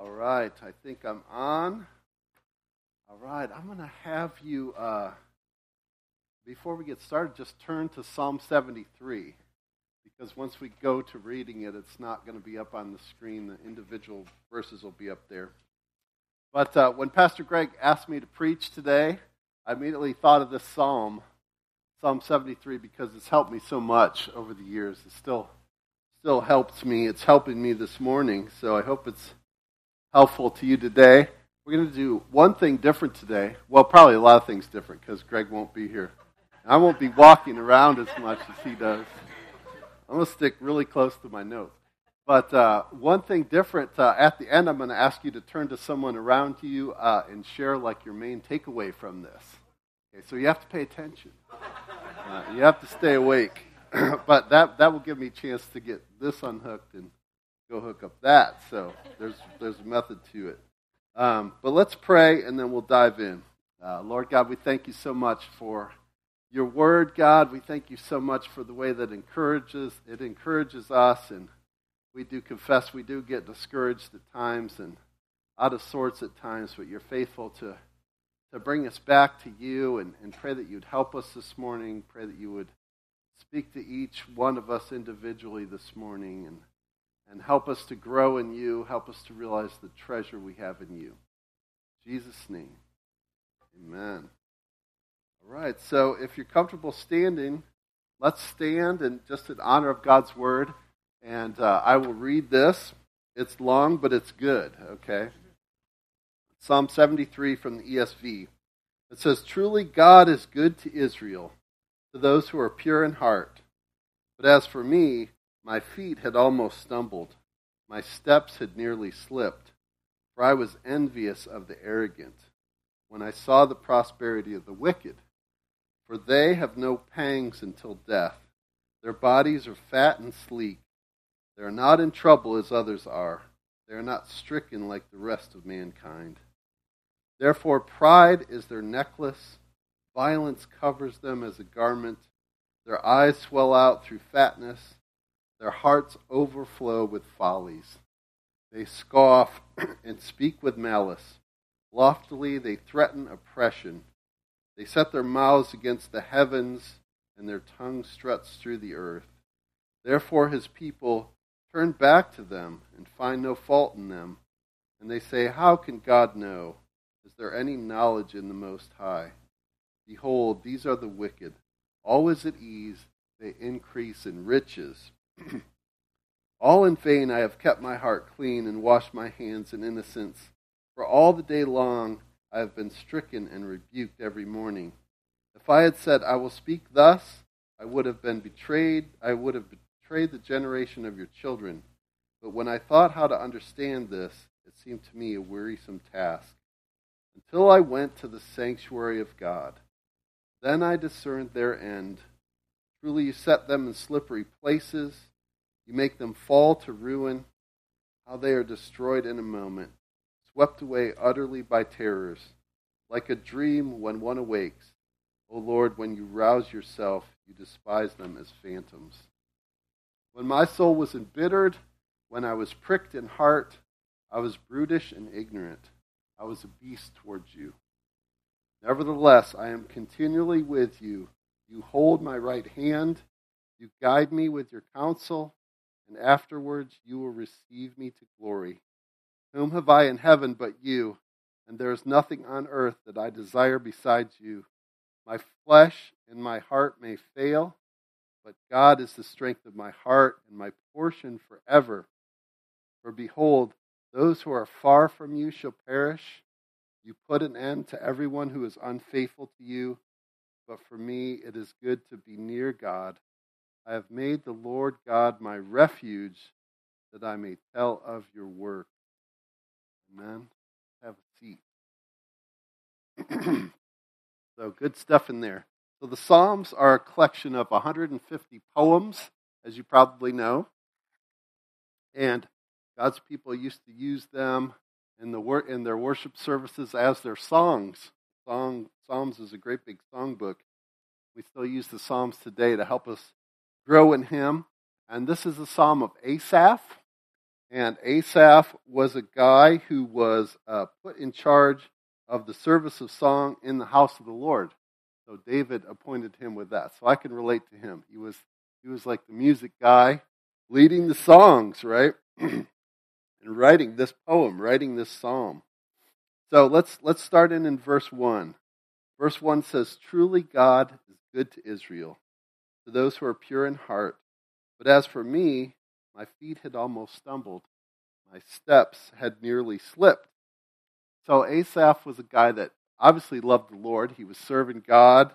All right, I think I'm on. All right, I'm going to have you, uh, before we get started, just turn to Psalm 73. Because once we go to reading it, it's not going to be up on the screen. The individual verses will be up there. But uh, when Pastor Greg asked me to preach today, I immediately thought of this psalm, Psalm 73, because it's helped me so much over the years. It still, still helps me. It's helping me this morning. So I hope it's helpful to you today. We're going to do one thing different today. Well, probably a lot of things different because Greg won't be here. I won't be walking around as much as he does. I'm going to stick really close to my notes. But uh, one thing different uh, at the end, I'm going to ask you to turn to someone around you uh, and share like your main takeaway from this. Okay, so you have to pay attention. Uh, you have to stay awake. but that that will give me a chance to get this unhooked and go hook up that. So there's there's a method to it. Um, but let's pray and then we'll dive in. Uh, Lord God, we thank you so much for your word, God. We thank you so much for the way that encourages it encourages us, and we do confess we do get discouraged at times and out of sorts at times, but you're faithful to to bring us back to you and, and pray that you'd help us this morning. Pray that you would speak to each one of us individually this morning and and help us to grow in you. Help us to realize the treasure we have in you. In Jesus' name, amen. All right, so if you're comfortable standing, let's stand and just in honor of God's word. And uh, I will read this. It's long, but it's good, okay? Psalm 73 from the ESV. It says, Truly God is good to Israel, to those who are pure in heart. But as for me, my feet had almost stumbled, my steps had nearly slipped, for I was envious of the arrogant when I saw the prosperity of the wicked. For they have no pangs until death. Their bodies are fat and sleek. They are not in trouble as others are. They are not stricken like the rest of mankind. Therefore, pride is their necklace, violence covers them as a garment. Their eyes swell out through fatness their hearts overflow with follies. They scoff and speak with malice. Loftily they threaten oppression. They set their mouths against the heavens, and their tongue struts through the earth. Therefore his people turn back to them and find no fault in them. And they say, How can God know? Is there any knowledge in the Most High? Behold, these are the wicked. Always at ease, they increase in riches. all in vain I have kept my heart clean and washed my hands in innocence. For all the day long I have been stricken and rebuked every morning. If I had said, I will speak thus, I would have been betrayed. I would have betrayed the generation of your children. But when I thought how to understand this, it seemed to me a wearisome task. Until I went to the sanctuary of God. Then I discerned their end. Truly, you set them in slippery places. You make them fall to ruin. How they are destroyed in a moment, swept away utterly by terrors, like a dream when one awakes. O Lord, when you rouse yourself, you despise them as phantoms. When my soul was embittered, when I was pricked in heart, I was brutish and ignorant. I was a beast towards you. Nevertheless, I am continually with you. You hold my right hand. You guide me with your counsel and afterwards you will receive me to glory. Whom have I in heaven but you? And there is nothing on earth that I desire besides you. My flesh and my heart may fail, but God is the strength of my heart and my portion forever. For behold, those who are far from you shall perish. You put an end to everyone who is unfaithful to you. But for me, it is good to be near God. I have made the Lord God my refuge that I may tell of your work. Amen. Have a seat. so, good stuff in there. So, the Psalms are a collection of 150 poems, as you probably know. And God's people used to use them in, the wor- in their worship services as their songs. Song, Psalms is a great big songbook. We still use the Psalms today to help us grow in Him. And this is a psalm of Asaph. And Asaph was a guy who was uh, put in charge of the service of song in the house of the Lord. So David appointed him with that. So I can relate to him. He was he was like the music guy, leading the songs, right? and writing this poem, writing this psalm. So let's let's start in in verse 1. Verse 1 says, "Truly God is good to Israel, those who are pure in heart. But as for me, my feet had almost stumbled. My steps had nearly slipped." So Asaph was a guy that obviously loved the Lord. He was serving God.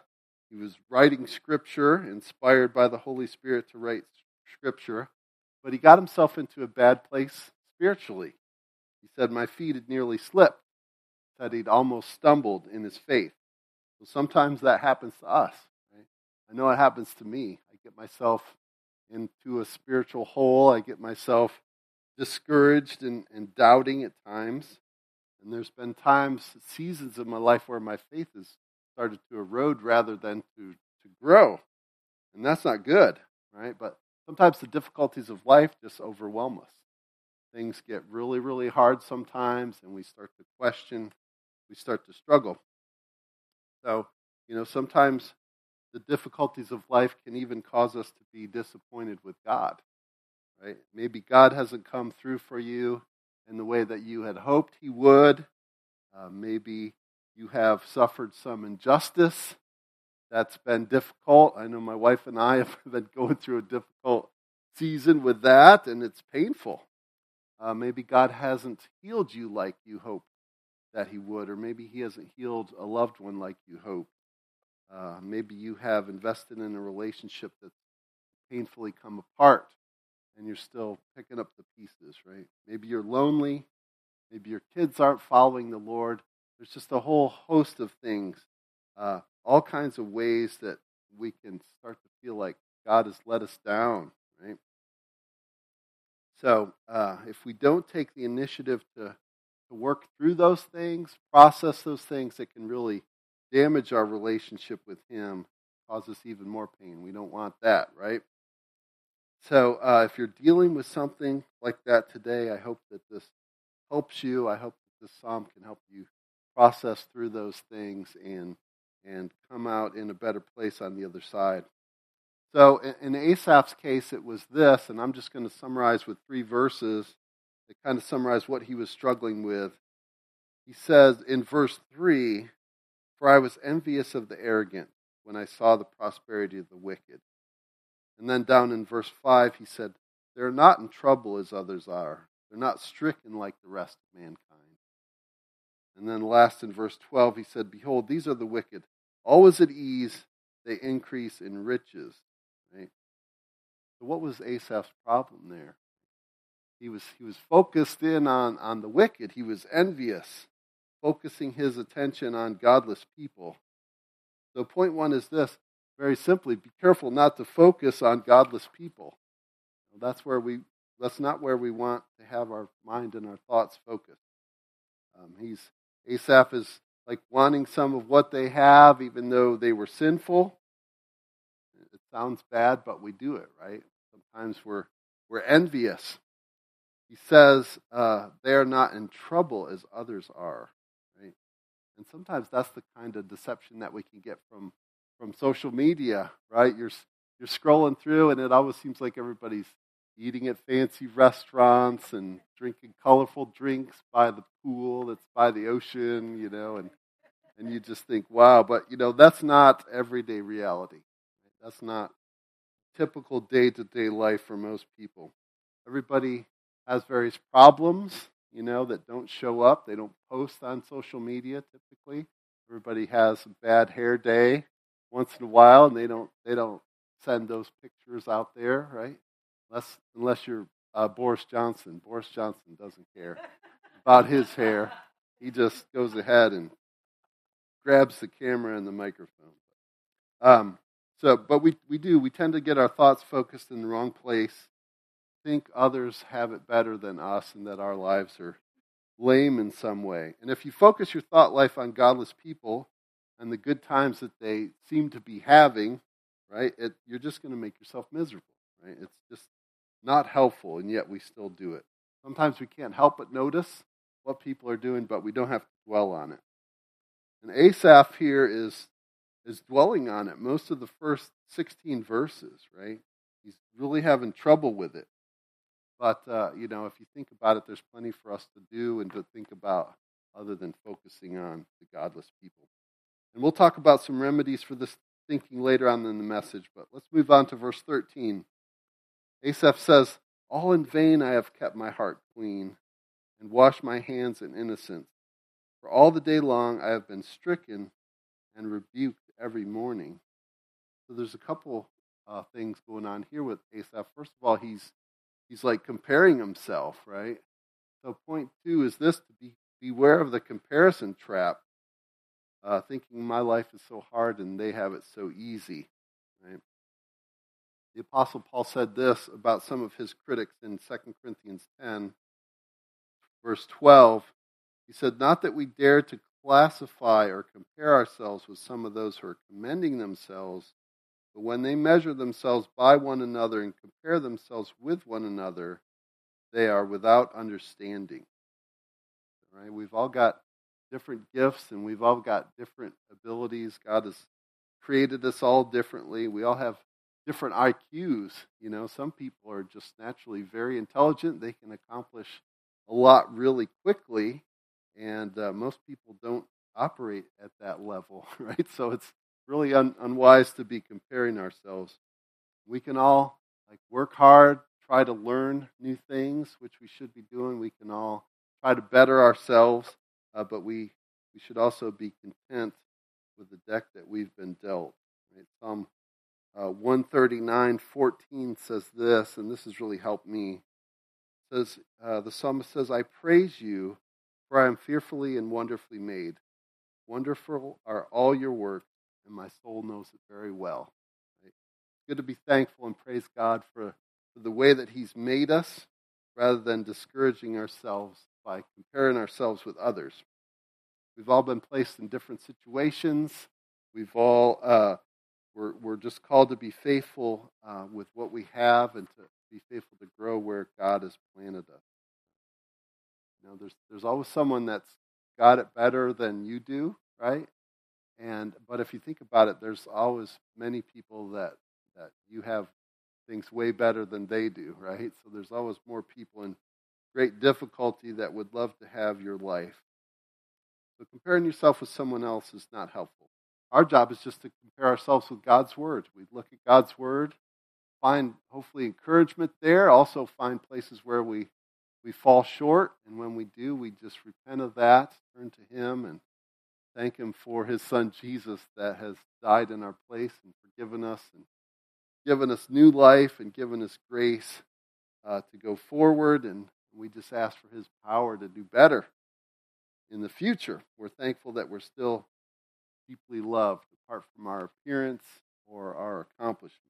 He was writing scripture, inspired by the Holy Spirit to write scripture. But he got himself into a bad place spiritually. He said, My feet had nearly slipped. Said he'd almost stumbled in his faith. So sometimes that happens to us. I know it happens to me. I get myself into a spiritual hole. I get myself discouraged and, and doubting at times. And there's been times, seasons of my life where my faith has started to erode rather than to, to grow. And that's not good, right? But sometimes the difficulties of life just overwhelm us. Things get really, really hard sometimes, and we start to question, we start to struggle. So, you know, sometimes the difficulties of life can even cause us to be disappointed with God, right? Maybe God hasn't come through for you in the way that you had hoped he would. Uh, maybe you have suffered some injustice. That's been difficult. I know my wife and I have been going through a difficult season with that, and it's painful. Uh, maybe God hasn't healed you like you hoped that He would, or maybe He hasn't healed a loved one like you hoped. Uh, maybe you have invested in a relationship that's painfully come apart and you're still picking up the pieces, right? Maybe you're lonely. Maybe your kids aren't following the Lord. There's just a whole host of things, uh, all kinds of ways that we can start to feel like God has let us down, right? So uh, if we don't take the initiative to, to work through those things, process those things, it can really damage our relationship with Him, cause us even more pain. We don't want that, right? So uh, if you're dealing with something like that today, I hope that this helps you. I hope that this psalm can help you process through those things and and come out in a better place on the other side. So in, Asaph's case, it was this, and I'm just going to summarize with three verses that kind of summarize what he was struggling with. He says in verse 3 For I was envious of the arrogant when I saw the prosperity of the wicked. And then down in verse 5, he said, They're not in trouble as others are, they're not stricken like the rest of mankind. And then last in verse 12, he said, Behold, these are the wicked. Always at ease, they increase in riches. Right? So what was Asaph's problem there? He was, he was focused in on, on the wicked. He was envious, focusing his attention on godless people. So point one is this very simply, be careful not to focus on godless people. That's where we that's not where we want to have our mind and our thoughts focused. Um, he's Asaph is like wanting some of what they have, even though they were sinful. It sounds bad, but we do it, right? Sometimes we're we're envious. He says uh, they are not in trouble as others are? And sometimes that's the kind of deception that we can get from from social media, right? You're you're scrolling through, and it always seems like everybody's eating at fancy restaurants and drinking colorful drinks by the pool that's by the ocean, you know, and and you just think, wow, but you know that's not everyday reality. That's not typical day to day life for most people. Everybody has various problems, you know, that don't show up. They don't post on social media typically. Everybody has a bad hair day once in a while, and they don't they don't send those pictures out there, right? Unless unless you're uh, Boris Johnson. Boris Johnson doesn't care about his hair. He just goes ahead and grabs the camera and the microphone. Um, so, but we we do we tend to get our thoughts focused in the wrong place. Think others have it better than us, and that our lives are lame in some way. And if you focus your thought life on godless people, and the good times that they seem to be having, right, it, you're just going to make yourself miserable, right? It's just not helpful, and yet we still do it. sometimes we can't help but notice what people are doing, but we don't have to dwell on it. And Asaph here is is dwelling on it most of the first 16 verses, right? He's really having trouble with it. But, uh, you know, if you think about it, there's plenty for us to do and to think about other than focusing on the godless people. And we'll talk about some remedies for this thinking later on in the message, but let's move on to verse 13. Asaph says, All in vain I have kept my heart clean and washed my hands in innocence. For all the day long I have been stricken and rebuked every morning. So there's a couple uh, things going on here with Asaph. First of all, he's he's like comparing himself, right? So point two is this: to be beware of the comparison trap, uh, thinking my life is so hard and they have it so easy. Right? The Apostle Paul said this about some of his critics in 2 Corinthians 10, verse 12. He said, Not that we dare to classify or compare ourselves with some of those who are commending themselves, but when they measure themselves by one another and compare themselves with one another, they are without understanding. Right? We've all got different gifts and we've all got different abilities. God has created us all differently. We all have different IQs. You know, some people are just naturally very intelligent. They can accomplish a lot really quickly and uh, most people don't operate at that level, right? So it's really un- unwise to be comparing ourselves. We can all like work hard, try to learn new things, which we should be doing. We can all try to better ourselves, uh, but we we should also be content with the deck that we've been dealt. Right? Psalm uh, 139, 14 says this, and this has really helped me. It says uh, the psalmist says, "I praise you, for I am fearfully and wonderfully made. Wonderful are all your works, and my soul knows it very well. Right? It's good to be thankful and praise God for, for the way that He's made us rather than discouraging ourselves by comparing ourselves with others. We've all been placed in different situations. We've all, uh, we're, we're just called to be faithful uh, with what we have and to be faithful to grow where God has planted us. You know, there's there's always someone that's got it better than you do, right? And but if you think about it, there's always many people that that you have things way better than they do, right? So there's always more people in great difficulty that would love to have your life. So comparing yourself with someone else is not helpful. Our job is just to compare ourselves with God's Word. We look at God's Word, find hopefully encouragement there, also find places where we we fall short, and when we do, we just repent of that, turn to Him, and thank Him for His Son Jesus that has died in our place and forgiven us and given us new life and given us grace uh, to go forward. And we just ask for His power to do better in the future. We're thankful that we're still deeply loved apart from our appearance or our accomplishments.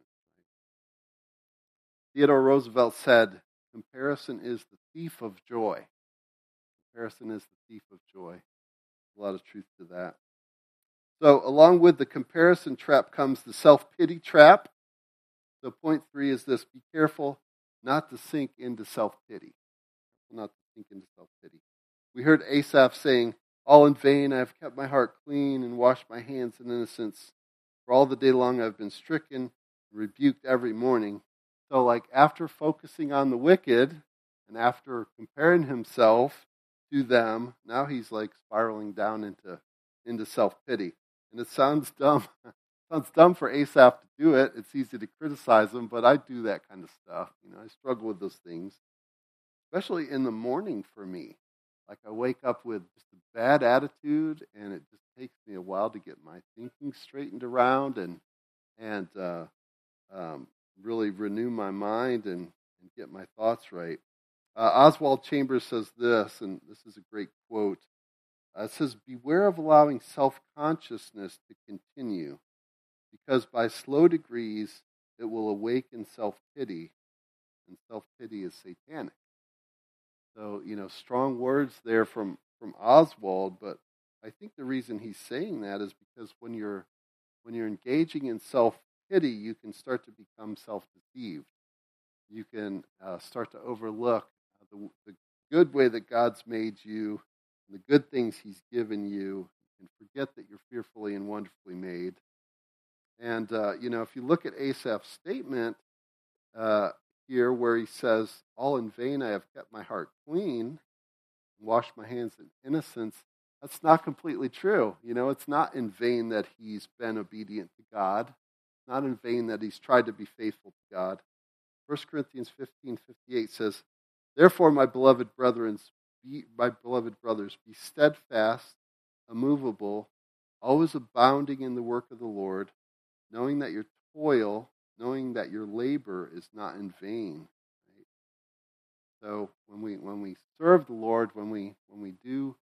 Theodore Roosevelt said, Comparison is the thief of joy. Comparison is the thief of joy. A lot of truth to that. So, along with the comparison trap comes the self pity trap. So, point three is this be careful not to sink into self pity. Not to sink into self pity. We heard Asaph saying, All in vain I have kept my heart clean and washed my hands in innocence. For all the day long I've been stricken, rebuked every morning. So, like, after focusing on the wicked and after comparing himself to them, now he's like spiraling down into, into self pity. And it sounds dumb. sounds dumb for Asaph to do it. It's easy to criticize him, but I do that kind of stuff. You know, I struggle with those things, especially in the morning for me. Like I wake up with just a bad attitude, and it just takes me a while to get my thinking straightened around and and uh, um, really renew my mind and, and get my thoughts right. Uh, Oswald Chambers says this, and this is a great quote. Uh, it says, Beware of allowing self consciousness to continue, because by slow degrees it will awaken self pity, and self pity is satanic. So, you know, strong words there from, from Oswald, but I think the reason he's saying that is because when you're when you're engaging in self pity, you can start to become self deceived. You can uh, start to overlook the, the, good way that God's made you, the good things He's given you, and forget that you're fearfully and wonderfully made. And, uh, you know, if you look at Asaph's statement uh, here, where he says, All in vain I have kept my heart clean, and washed my hands in innocence, that's not completely true. You know, it's not in vain that he's been obedient to God, not in vain that he's tried to be faithful to God. 1 Corinthians 15 58 says, Therefore, my beloved brethren, be, my beloved brothers, be steadfast, immovable, always abounding in the work of the Lord, knowing that your toil, knowing that your labor is not in vain. Right? So when we when we serve the Lord, when we when we do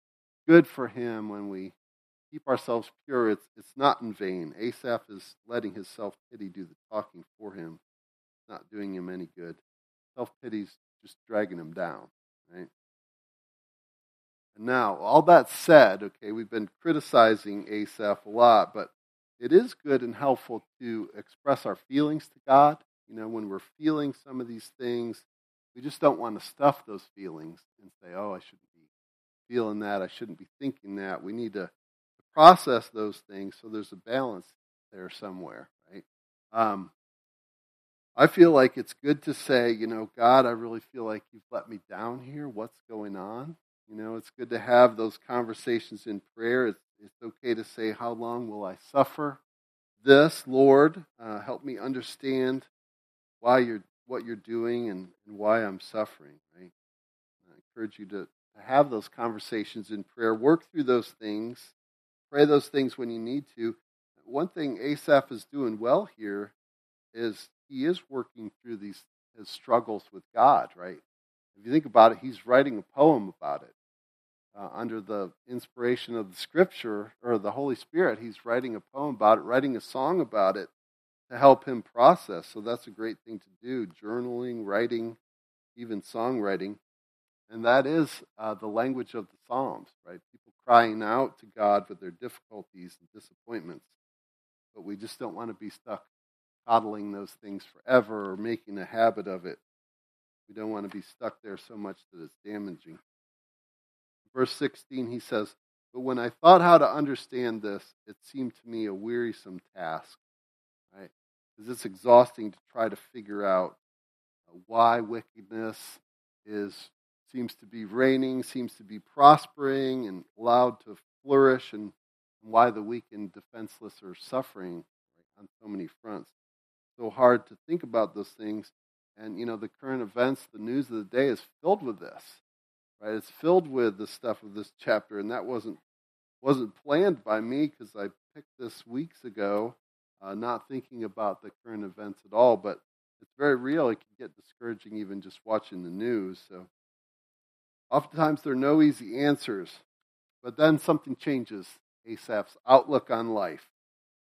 good for Him, when we keep ourselves pure, it's it's not in vain. Asaph is letting his self pity do the talking for him, not doing him any good. Self pity's just dragging him down, right? And now, all that said, okay, we've been criticizing Asaph a lot, but it is good and helpful to express our feelings to God. You know, when we're feeling some of these things, we just don't want to stuff those feelings and say, oh, I shouldn't be feeling that. I shouldn't be thinking that. We need to process those things so there's a balance there somewhere, right? Um, I feel like it's good to say, you know, God, I really feel like you've let me down here. What's going on? You know, it's good to have those conversations in prayer. It's it's okay to say, How long will I suffer this, Lord? Uh, help me understand why you're what you're doing and, and why I'm suffering, right? I encourage you to, to have those conversations in prayer. Work through those things. Pray those things when you need to. One thing Asaph is doing well here is he is working through these his struggles with God, right? If you think about it, he's writing a poem about it uh, under the inspiration of the scripture or the Holy Spirit. He's writing a poem about it, writing a song about it to help him process. So that's a great thing to do journaling, writing, even songwriting. And that is uh, the language of the Psalms, right? People crying out to God with their difficulties and disappointments. But we just don't want to be stuck coddling those things forever or making a habit of it. We don't want to be stuck there so much that it's damaging. Verse 16, he says, But when I thought how to understand this, it seemed to me a wearisome task, right? Because it's exhausting to try to figure out uh, why wickedness is seems to be reigning, seems to be prospering and allowed to flourish, and, and why the weak and defenseless are suffering on so many fronts. So hard to think about those things. And, you know, the current events, the news of the day is filled with this. Right? It's filled with the stuff of this chapter, and that wasn't wasn't planned by me because I picked this weeks ago, uh, not thinking about the current events at all. But it's very real. It can get discouraging even just watching the news. So, oftentimes there are no easy answers, but then something changes. Asaph's outlook on life.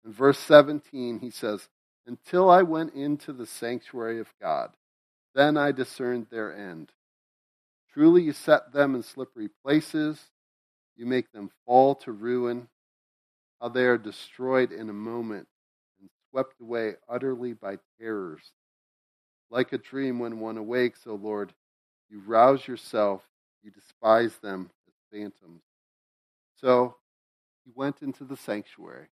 In verse 17, he says, Until I went into the sanctuary of God, then I discerned their end. Truly, you set them in slippery places. You make them fall to ruin. How they are destroyed in a moment and swept away utterly by terrors. Like a dream when one awakes, O Lord, you rouse yourself, you despise them as phantoms. So he went into the sanctuary.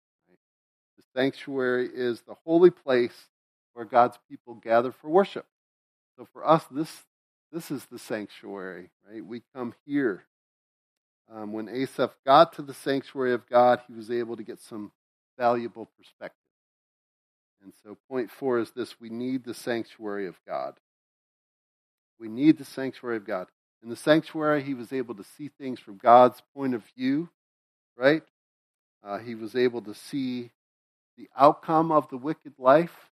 Sanctuary is the holy place where God's people gather for worship. So for us, this this is the sanctuary, right? We come here. Um, when Asaph got to the sanctuary of God, he was able to get some valuable perspective. And so, point four is this we need the sanctuary of God. We need the sanctuary of God. In the sanctuary, he was able to see things from God's point of view, right? Uh, he was able to see the outcome of the wicked life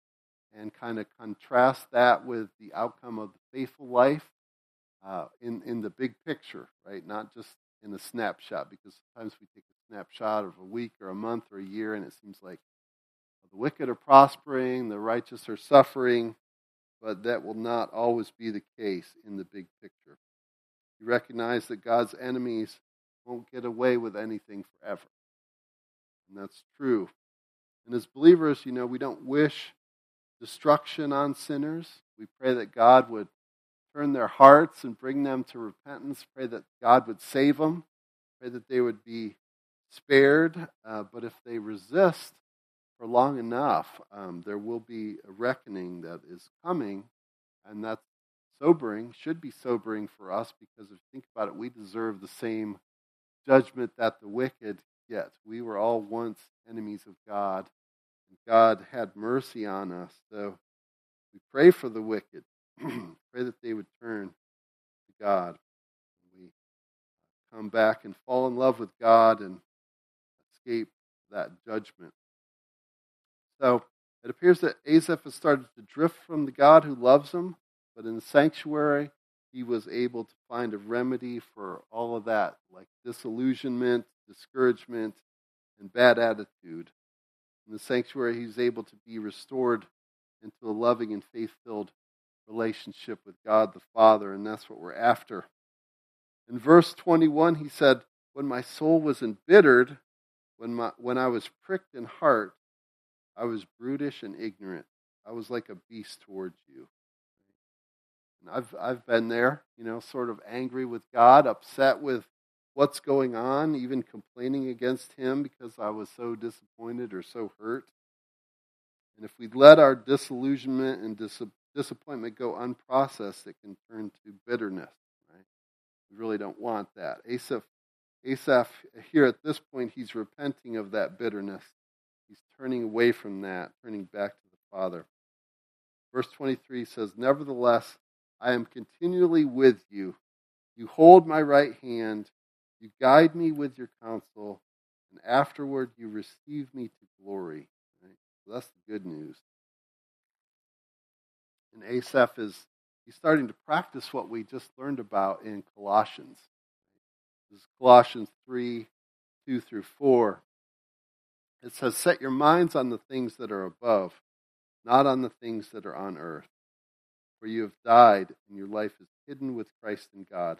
and kind of contrast that with the outcome of the faithful life uh, in, in the big picture, right? Not just in a snapshot, because sometimes we take a snapshot of a week or a month or a year, and it seems like the wicked are prospering, the righteous are suffering, but that will not always be the case in the big picture. You recognize that God's enemies won't get away with anything forever. And that's true. And as believers, you know, we don't wish destruction on sinners. We pray that God would turn their hearts and bring them to repentance. Pray that God would save them. Pray that they would be spared. Uh, but if they resist for long enough, um, there will be a reckoning that is coming, and that's sobering, should be sobering for us because if you think about it, we deserve the same judgment that the wicked get. We were all once enemies of God, and God had mercy on us. So we pray for the wicked. pray that they would turn to God. We uh, come back and fall in love with God and escape that judgment. So it appears that Asaph has started to drift from the God who loves him, but in the sanctuary, he was able to find a remedy for all of that, like disillusionment, discouragement, and bad attitude. In the sanctuary, he was able to be restored into a loving and faith filled relationship with God the Father, and that's what we're after. In verse 21, he said, When my soul was embittered, when, my, when I was pricked in heart, I was brutish and ignorant. I was like a beast towards you. I've, I've been there, you know, sort of angry with God, upset with what's going on, even complaining against Him because I was so disappointed or so hurt. And if we let our disillusionment and dis- disappointment go unprocessed, it can turn to bitterness. Right? We really don't want that. Asaph, Asaph, here at this point, he's repenting of that bitterness. He's turning away from that, turning back to the Father. Verse 23 says, Nevertheless, I am continually with you. You hold my right hand. You guide me with your counsel. And afterward, you receive me to glory. Right? So that's the good news. And Asaph is he's starting to practice what we just learned about in Colossians. This is Colossians 3 2 through 4. It says, Set your minds on the things that are above, not on the things that are on earth. For you have died, and your life is hidden with Christ in God.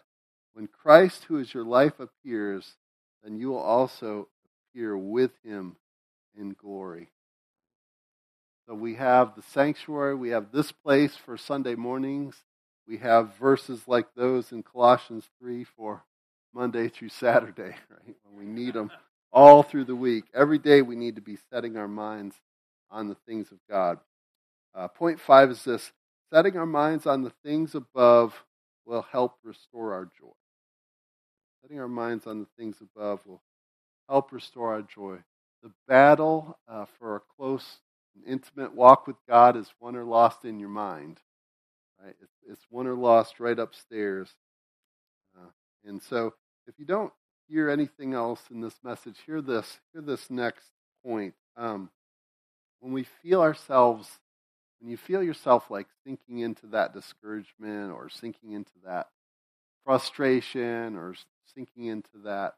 When Christ, who is your life, appears, then you will also appear with him in glory. So we have the sanctuary, we have this place for Sunday mornings, we have verses like those in Colossians 3 for Monday through Saturday, right? When we need them all through the week. Every day we need to be setting our minds on the things of God. Uh, point five is this setting our minds on the things above will help restore our joy. Setting our minds on the things above will help restore our joy. The battle uh, for a close an intimate walk with God is won or lost in your mind. Right? It's, it's won or lost right upstairs. Uh, and so, if you don't hear anything else in this message, hear this. Hear this next point. Um, when we feel ourselves, when you feel yourself like sinking into that discouragement or sinking into that frustration or sinking into that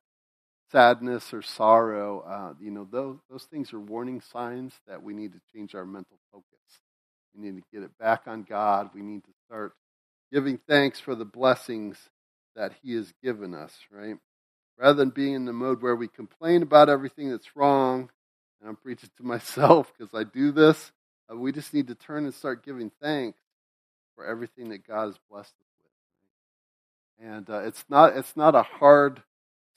sadness or sorrow, uh, you know, those, those things are warning signs that we need to change our mental focus. We need to get it back on God. We need to start giving thanks for the blessings that He has given us, right? Rather than being in the mode where we complain about everything that's wrong, and I'm preaching to myself because I do this, uh, we just need to turn and start giving thanks for everything that God has blessed us with. And uh, it's not it's not a hard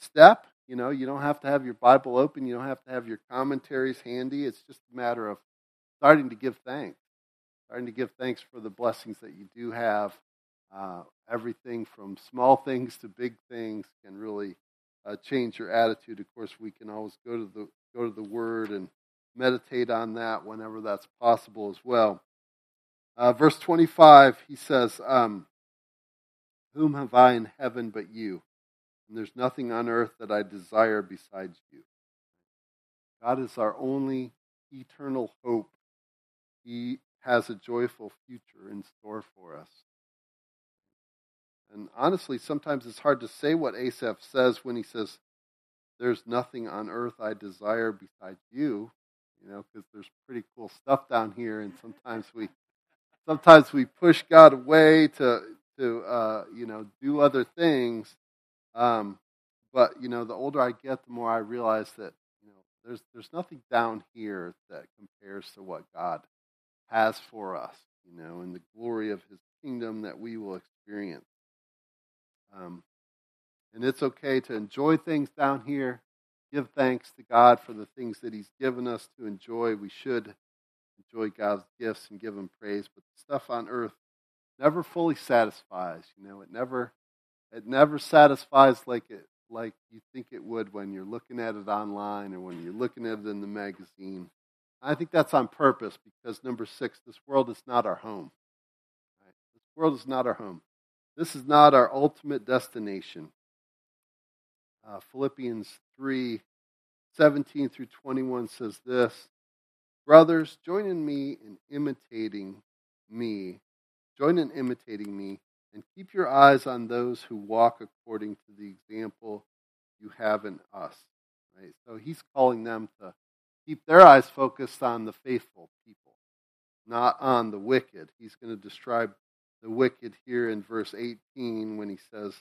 step. You know, you don't have to have your Bible open. You don't have to have your commentaries handy. It's just a matter of starting to give thanks. Starting to give thanks for the blessings that you do have. Uh, everything from small things to big things can really uh, change your attitude. Of course, we can always go to the go to the Word and meditate on that whenever that's possible as well. Uh, verse 25, he says, um, Whom have I in heaven but you? and there's nothing on earth that I desire besides you. God is our only eternal hope. He has a joyful future in store for us. And honestly, sometimes it's hard to say what Asaph says when he says, There's nothing on earth I desire besides you, you know, because there's pretty cool stuff down here, and sometimes we sometimes we push God away to to uh, you know do other things um, but you know, the older I get, the more I realize that you know there's there's nothing down here that compares to what God has for us. You know, and the glory of His kingdom that we will experience. Um, and it's okay to enjoy things down here. Give thanks to God for the things that He's given us to enjoy. We should enjoy God's gifts and give Him praise. But the stuff on earth never fully satisfies. You know, it never it never satisfies like it like you think it would when you're looking at it online or when you're looking at it in the magazine. I think that's on purpose because number six, this world is not our home. Right? This world is not our home. This is not our ultimate destination. Uh, Philippians 3 17 through 21 says this Brothers, join in me in imitating me. Join in imitating me and keep your eyes on those who walk according to the example you have in us. Right? So he's calling them to keep their eyes focused on the faithful people, not on the wicked. He's going to describe the wicked here in verse 18 when he says,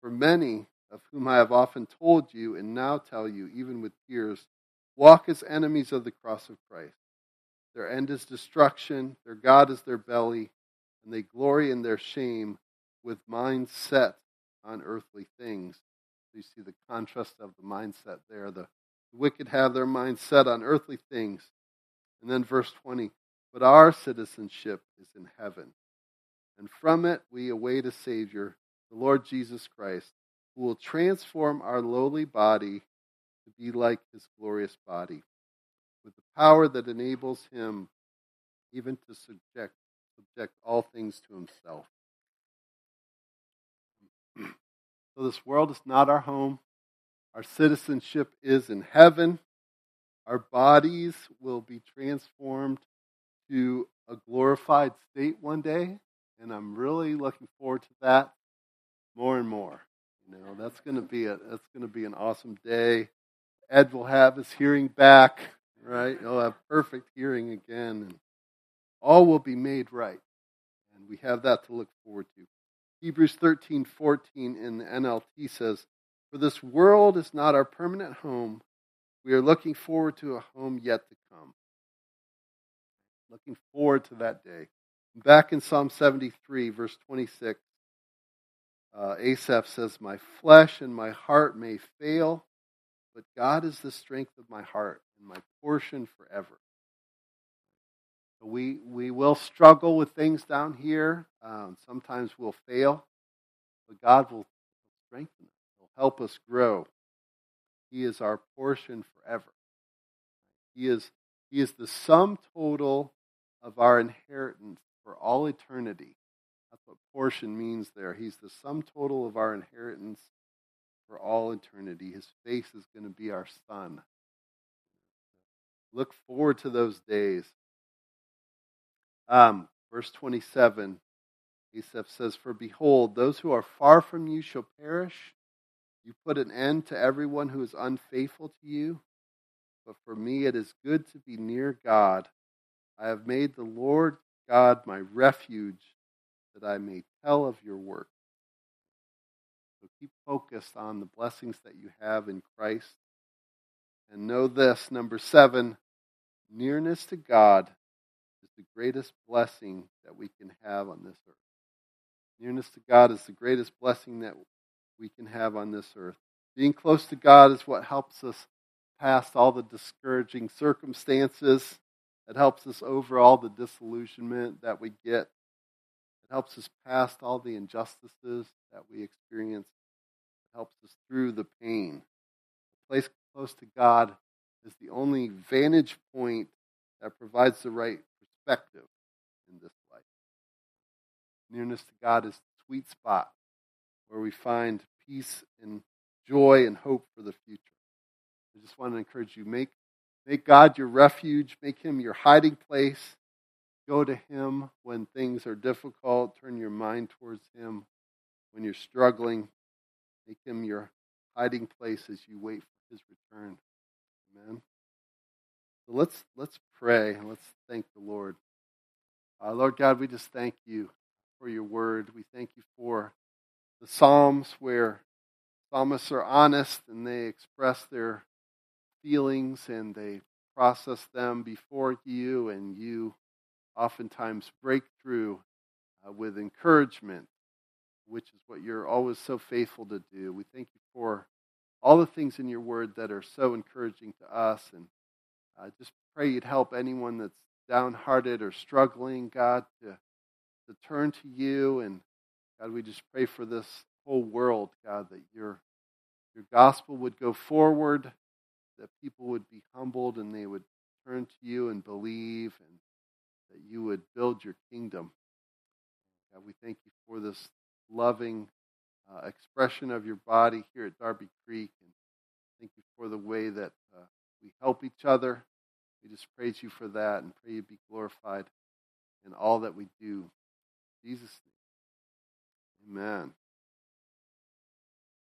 For many of whom I have often told you and now tell you, even with tears, walk as enemies of the cross of Christ. Their end is destruction, their God is their belly, and they glory in their shame with minds set on earthly things. So you see the contrast of the mindset there. The, the wicked have their minds set on earthly things. And then verse 20, but our citizenship is in heaven. And from it we await a Savior, the Lord Jesus Christ, who will transform our lowly body to be like his glorious body, with the power that enables him even to subject subject all things to himself. so, this world is not our home. Our citizenship is in heaven. Our bodies will be transformed to a glorified state one day, and I'm really looking forward to that more and more. Know, that's going to be a that's going to be an awesome day. Ed will have his hearing back, right? He'll have perfect hearing again, and all will be made right. And we have that to look forward to. Hebrews 13 14 in the NLT says, For this world is not our permanent home. We are looking forward to a home yet to come. Looking forward to that day. Back in Psalm 73, verse 26, uh, Asaph says, My flesh and my heart may fail, but God is the strength of my heart and my portion forever. We, we will struggle with things down here. Um, sometimes we'll fail, but God will strengthen us. He'll help us grow. He is our portion forever. He is, he is the sum total of our inheritance for all eternity. What portion means there. He's the sum total of our inheritance for all eternity. His face is going to be our sun. Look forward to those days. Um, verse 27, Asaph says, For behold, those who are far from you shall perish. You put an end to everyone who is unfaithful to you. But for me it is good to be near God. I have made the Lord God my refuge, that I may tell of your work. So keep focused on the blessings that you have in Christ. And know this, number seven, nearness to God is the greatest blessing that we can have on this earth. Nearness to God is the greatest blessing that we can have on this earth. Being close to God is what helps us past all the discouraging circumstances. It helps us over all the disillusionment that we get. Helps us past all the injustices that we experience. It helps us through the pain. A place close to God is the only vantage point that provides the right perspective in this life. Nearness to God is the sweet spot where we find peace and joy and hope for the future. I just want to encourage you make, make God your refuge, make Him your hiding place. Go to Him when things are difficult. Turn your mind towards Him when you're struggling. Make Him your hiding place as you wait for His return. Amen. So let's let's pray and let's thank the Lord. Uh, Lord God, we just thank you for your word. We thank you for the Psalms where psalmists are honest and they express their feelings and they process them before you, and you oftentimes break through uh, with encouragement which is what you're always so faithful to do. We thank you for all the things in your word that are so encouraging to us. And I just pray you'd help anyone that's downhearted or struggling, God, to, to turn to you. And God, we just pray for this whole world, God, that your, your gospel would go forward, that people would be humbled and they would turn to you and believe, and that you would build your kingdom. God, we thank you for this loving uh, expression of your body here at Darby Creek. And thank you for the way that uh, we help each other. We just praise you for that and pray you be glorified in all that we do. In Jesus' name. Amen.